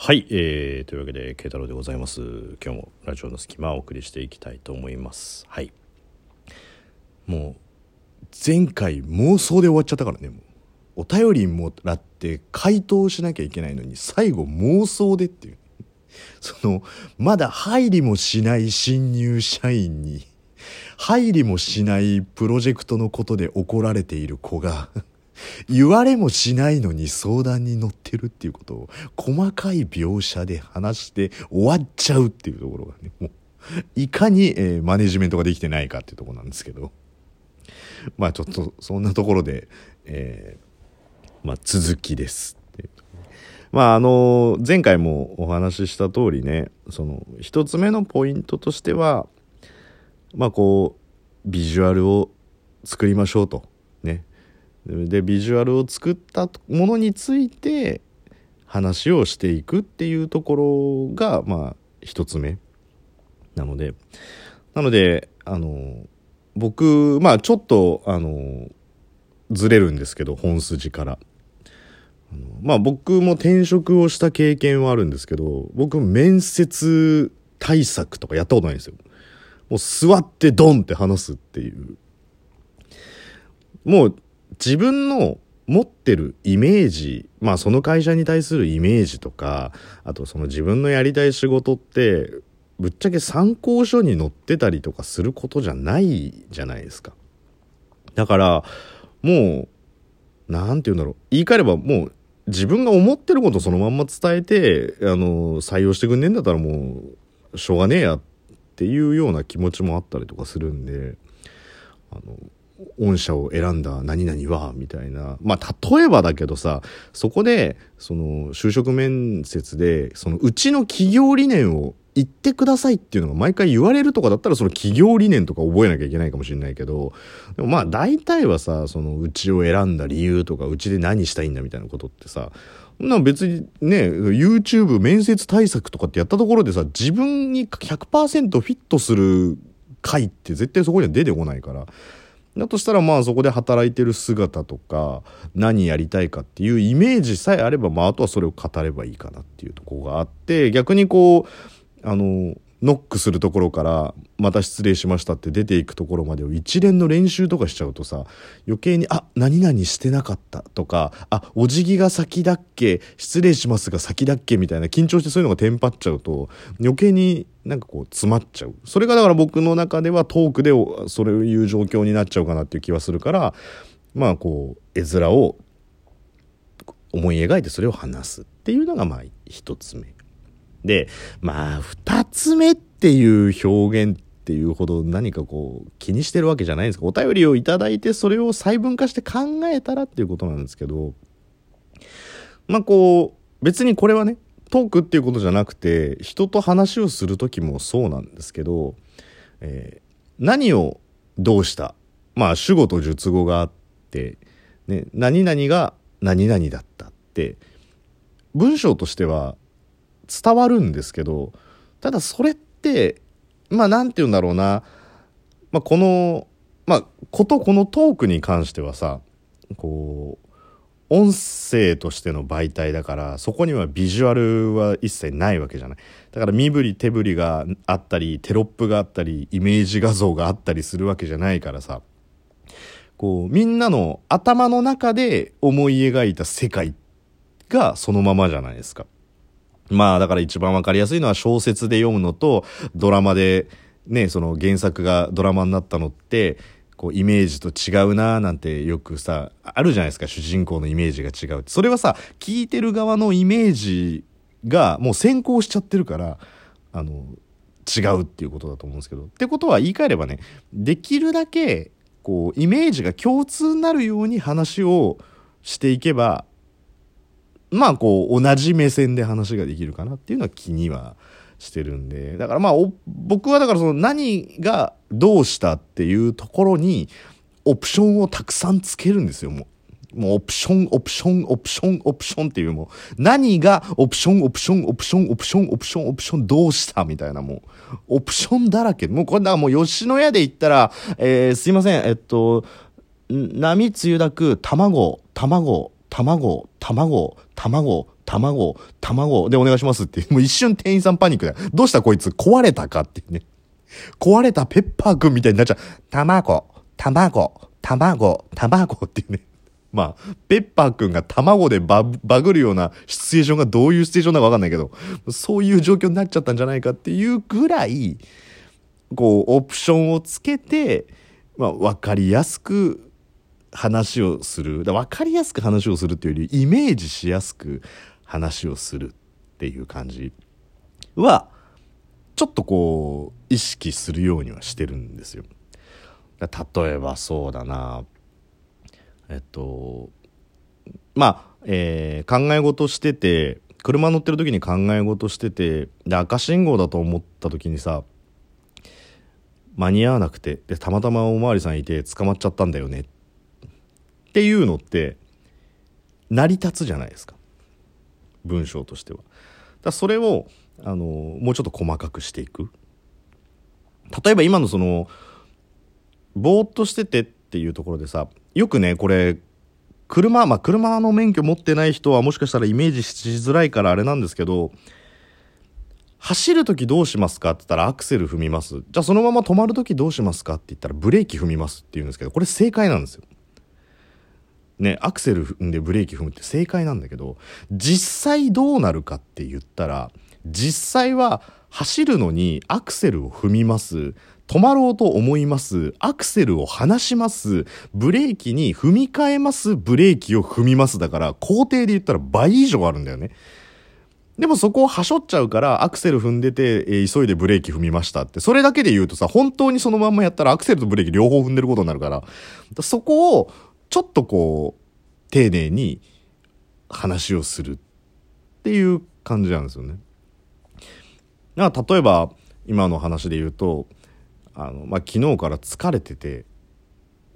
はい、えー、というわけで慶太郎でございます。今日もラジオの隙間をお送りしていきたいと思います。はい。もう前回妄想で終わっちゃったからねもう。お便りもらって回答しなきゃいけないのに最後妄想でっていう。そのまだ入りもしない新入社員に入りもしないプロジェクトのことで怒られている子が言われもしないのに相談に乗ってるっていうことを細かい描写で話して終わっちゃうっていうところがねもういかに、えーマネジメントができてないかっていうところなんですけど。まあちょっとそんなところで、えーまあ続きですまああの前回もお話しした通りねその一つ目のポイントとしてはまあこうビジュアルを作りましょうと。でビジュアルを作ったものについて話をしていくっていうところがまあ一つ目なのでなのであの僕まあちょっとあのずれるんですけど本筋から。まあ僕も転職をした経験はあるんですけど僕面接対策とかやったことないんですよ。もう座ってドンって話すっていう。もう自分の持ってるイメージ、まあその会社に対するイメージとか、あとその自分のやりたい仕事って、ぶっちゃけ参考書に載ってたりとかすることじゃないじゃないですか。だから、もう、なんて言うんだろう。言い換えればもう自分が思ってることそのまんま伝えて、あの、採用してくんねえんだったらもう、しょうがねえやっていうような気持ちもあったりとかするんで、あの、御社を選んだ何々はみたいなまあ例えばだけどさそこでその就職面接でそのうちの企業理念を言ってくださいっていうのが毎回言われるとかだったらその企業理念とか覚えなきゃいけないかもしれないけどでもまあ大体はさそのうちを選んだ理由とかうちで何したいんだみたいなことってさな別にね YouTube 面接対策とかってやったところでさ自分に100%フィットする回って絶対そこには出てこないから。だとしたらまあそこで働いてる姿とか何やりたいかっていうイメージさえあればまああとはそれを語ればいいかなっていうとこがあって逆にこうあのノックするところからまた失礼しましたって出ていくところまでを一連の練習とかしちゃうとさ余計にあ何々してなかったとかあお辞儀が先だっけ失礼しますが先だっけみたいな緊張してそういうのがテンパっちゃうと余計になんかこう詰まっちゃう。それがだから僕の中ではトークでそういう状況になっちゃうかなっていう気はするからまあこう絵面を思い描いてそれを話すっていうのがまあ一つ目。でまあ二つ目っていう表現っていうほど何かこう気にしてるわけじゃないんですけどお便りをいただいてそれを細分化して考えたらっていうことなんですけどまあこう別にこれはねトークっていうことじゃなくて人と話をする時もそうなんですけど、えー何をどうした？まあ主語と述語があって、ね、何々が何々だったって文章としては伝わるんですけどただそれってまあなんて言うんだろうな、まあ、このまあことこのトークに関してはさこう音声としての媒体だからそこにはビジュアルは一切ないわけじゃない。だから身振り手振りがあったりテロップがあったりイメージ画像があったりするわけじゃないからさこうみんなの頭の中で思い描いた世界がそのままじゃないですか。まあだから一番わかりやすいのは小説で読むのとドラマでねその原作がドラマになったのってこうイメージと違うなーなんてよくさあるじゃないですか。主人公のイメージが違うそれはさ聞いてる側のイメージがもう先行しちゃってるからあの違うっていうことだと思うんですけど。ってことは言い換えればねできるだけこうイメージが共通になるように話をしていけばまあこう同じ目線で話ができるかなっていうのは気にはしてるんでだからまあ僕はだからその何がどうしたっていうところにオプションをたくさんつけるんですよもう。もうオプション、オプション、オプション、オプションっていうもう、何がオプション、オプション、オプション、オプション、オプション、オプション、どうしたみたいなもう、オプションだらけ。もうこれだからもう吉野家で言ったら、えー、すいません、えっと、並つゆだく、卵、卵、卵、卵、卵、卵、卵でお願いしますって、もう一瞬店員さんパニックだよ。どうしたこいつ？壊れたかってね。壊れたペッパーくんみたいになっちゃう。卵、卵、卵、卵っていうね。まあ、ペッパーくんが卵でバグるようなシチュエーションがどういうシチュエーションなのかわかんないけど、そういう状況になっちゃったんじゃないかっていうぐらい、こう、オプションをつけて、まあ、わかりやすく話をする。だわかりやすく話をするっていうより、イメージしやすく話をするっていう感じは、ちょっとこう、意識するようにはしてるんですよ。例えばそうだなえっとまあ、えー、考え事してて車乗ってる時に考え事しててで赤信号だと思った時にさ間に合わなくてでたまたまおまわりさんいて捕まっちゃったんだよねっていうのって成り立つじゃないですか文章としては。だそれをあのもうちょっと細かくしていく。例えば今のそのぼーっとしててっていうところでさよくねこれ車まあ車の免許持ってない人はもしかしたらイメージしづらいからあれなんですけど走る時どうしますかって言ったらアクセル踏みますじゃあそのまま止まる時どうしますかって言ったらブレーキ踏みますって言うんですけどこれ正解なんですよ。ね、アクセル踏んでブレーキ踏むって正解なんだけど実際どうなるかって言ったら実際は走るのにアクセルを踏みます止まろうと思います。アクセルを離します。ブレーキに踏み替えます。ブレーキを踏みます。だから、工程で言ったら倍以上あるんだよね。でもそこをはしょっちゃうから、アクセル踏んでて、えー、急いでブレーキ踏みましたって。それだけで言うとさ、本当にそのまんまやったらアクセルとブレーキ両方踏んでることになるから、そこを、ちょっとこう、丁寧に話をするっていう感じなんですよね。だから例えば、今の話で言うと、あの、まあ、昨日から疲れてて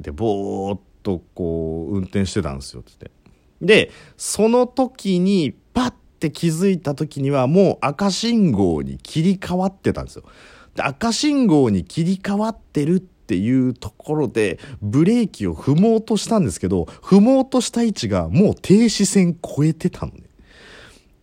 でぼーっとこう運転してたんですよってでその時にパッて気づいた時にはもう赤信号に切り替わってたんですよで赤信号に切り替わってるっていうところでブレーキを踏もうとしたんですけど踏もうとした位置がもう停止線超えてたのね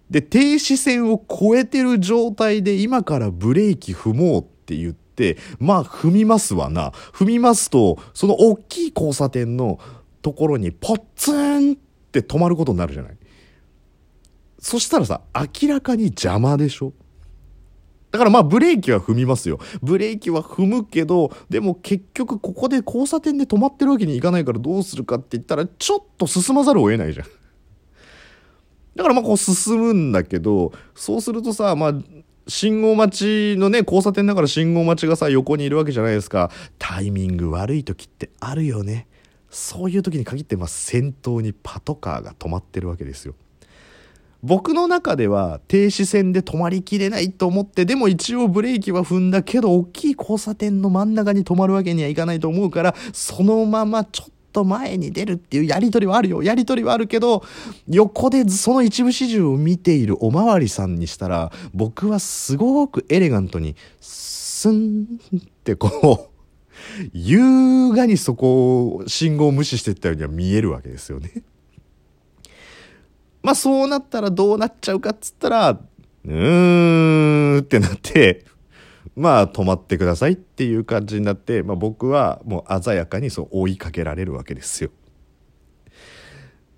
で停止線を超えてる状態で今からブレーキ踏もうって言って、まあ踏みますわな。踏みますと、その大きい交差点のところにポッツンって止まることになるじゃない。そしたらさ、明らかに邪魔でしょだからまあブレーキは踏みますよ。ブレーキは踏むけど、でも結局ここで交差点で止まってるわけにいかないからどうするかって言ったら、ちょっと進まざるを得ないじゃん。だからまあこう進むんだけど、そうするとさ、まあ信号待ちのね、交差点だから信号待ちがさ、横にいるわけじゃないですか。タイミング悪い時ってあるよね。そういう時に限って、まあ、先頭にパトカーが止まってるわけですよ。僕の中では停止線で止まりきれないと思って、でも一応ブレーキは踏んだけど、大きい交差点の真ん中に止まるわけにはいかないと思うから、そのままちょっと前に出るっていうやりとりはあるよ。やりとりはあるけど、横でその一部始終を見ているおまわりさんにしたら、僕はすごくエレガントに、スンってこう、優雅にそこを信号を無視していったようには見えるわけですよね。まあそうなったらどうなっちゃうかっつったら、うーんってなって、まあ止まってくださいっていう感じになって、まあ、僕はもう鮮やかにそう追いかけられるわけですよ。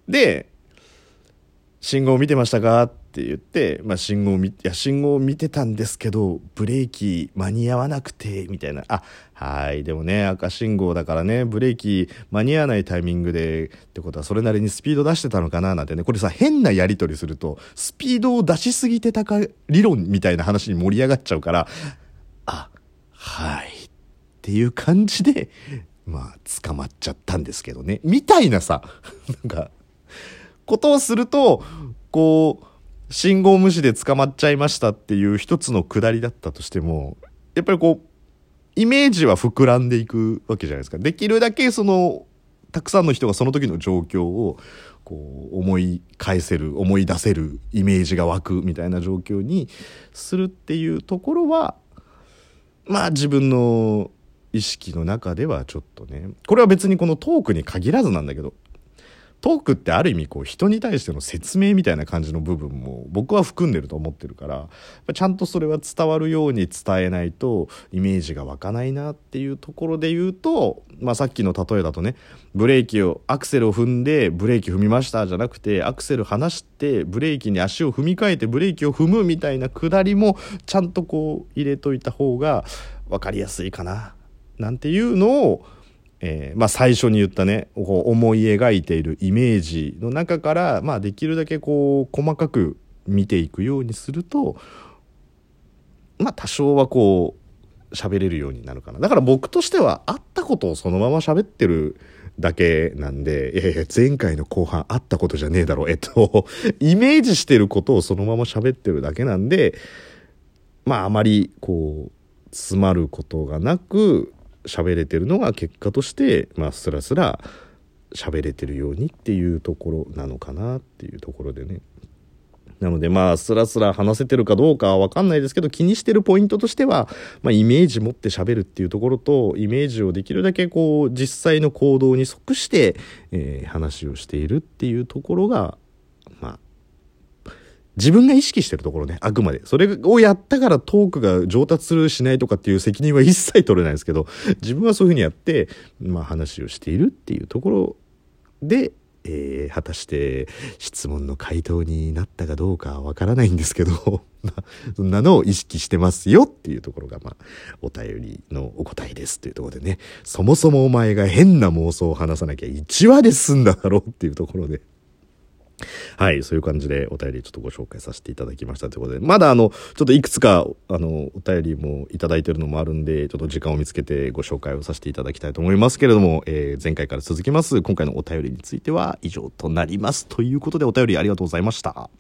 で信号見てましたか？って言って、まあ、信号見いや信号を見てたんですけどブレーキ間に合わなくてみたいなあはいでもね赤信号だからねブレーキ間に合わないタイミングでってことはそれなりにスピード出してたのかななんてねこれさ変なやり取りするとスピードを出しすぎてたか理論みたいな話に盛り上がっちゃうからあ、はい。っていう感じで、まあ、捕まっちゃったんですけどね。みたいなさ、なんか、ことをすると、こう、信号無視で捕まっちゃいましたっていう一つのくだりだったとしても、やっぱりこう、イメージは膨らんでいくわけじゃないですか。できるだけその、たくさんの人がその時の状況をこう思い返せる思い出せるイメージが湧くみたいな状況にするっていうところはまあ自分の意識の中ではちょっとねこれは別にこのトークに限らずなんだけどトークってある意味こう人に対しての説明みたいな感じの部分も僕は含んでると思ってるからちゃんとそれは伝わるように伝えないとイメージが湧かないなっていうところで言うと、まあ、さっきの例えだとねブレーキをアクセルを踏んでブレーキ踏みましたじゃなくてアクセル離してブレーキに足を踏み替えてブレーキを踏むみたいなくだりもちゃんとこう入れといた方が分かりやすいかななんていうのをえー、まあ、最初に言ったねこう思い描いているイメージの中から、まあ、できるだけこう細かく見ていくようにするとまあ多少はこう喋れるようになるかな。だから僕としてはあったことをそのまま喋ってるだけなんで、いやいや、前回の後半あったことじゃねえだろ、えっと、イメージしてることをそのまま喋ってるだけなんで、まああまりこう、詰まることがなく、喋れてるのが結果として、まあ、スラスラ喋れてるようにっていうところなのかなっていうところでね。なのでまあスラスラ話せてるかどうかは分かんないですけど気にしてるポイントとしては、まあ、イメージ持って喋るっていうところとイメージをできるだけこう実際の行動に即して、えー、話をしているっていうところが自分が意識してるところね、あくまで。それをやったからトークが上達するしないとかっていう責任は一切取れないですけど、自分はそういうふうにやって、まあ話をしているっていうところで、えー、果たして質問の回答になったかどうかわからないんですけど、そんなのを意識してますよっていうところが、まあ、お便りのお答えですというところでね、そもそもお前が変な妄想を話さなきゃ1話で済んだだろうっていうところで、はい、そういう感じでお便りちょっとご紹介させていただきましたということで、まだあの、ちょっといくつか、あの、お便りもいただいてるのもあるんで、ちょっと時間を見つけてご紹介をさせていただきたいと思いますけれども、えー、前回から続きます、今回のお便りについては以上となります。ということでお便りありがとうございました。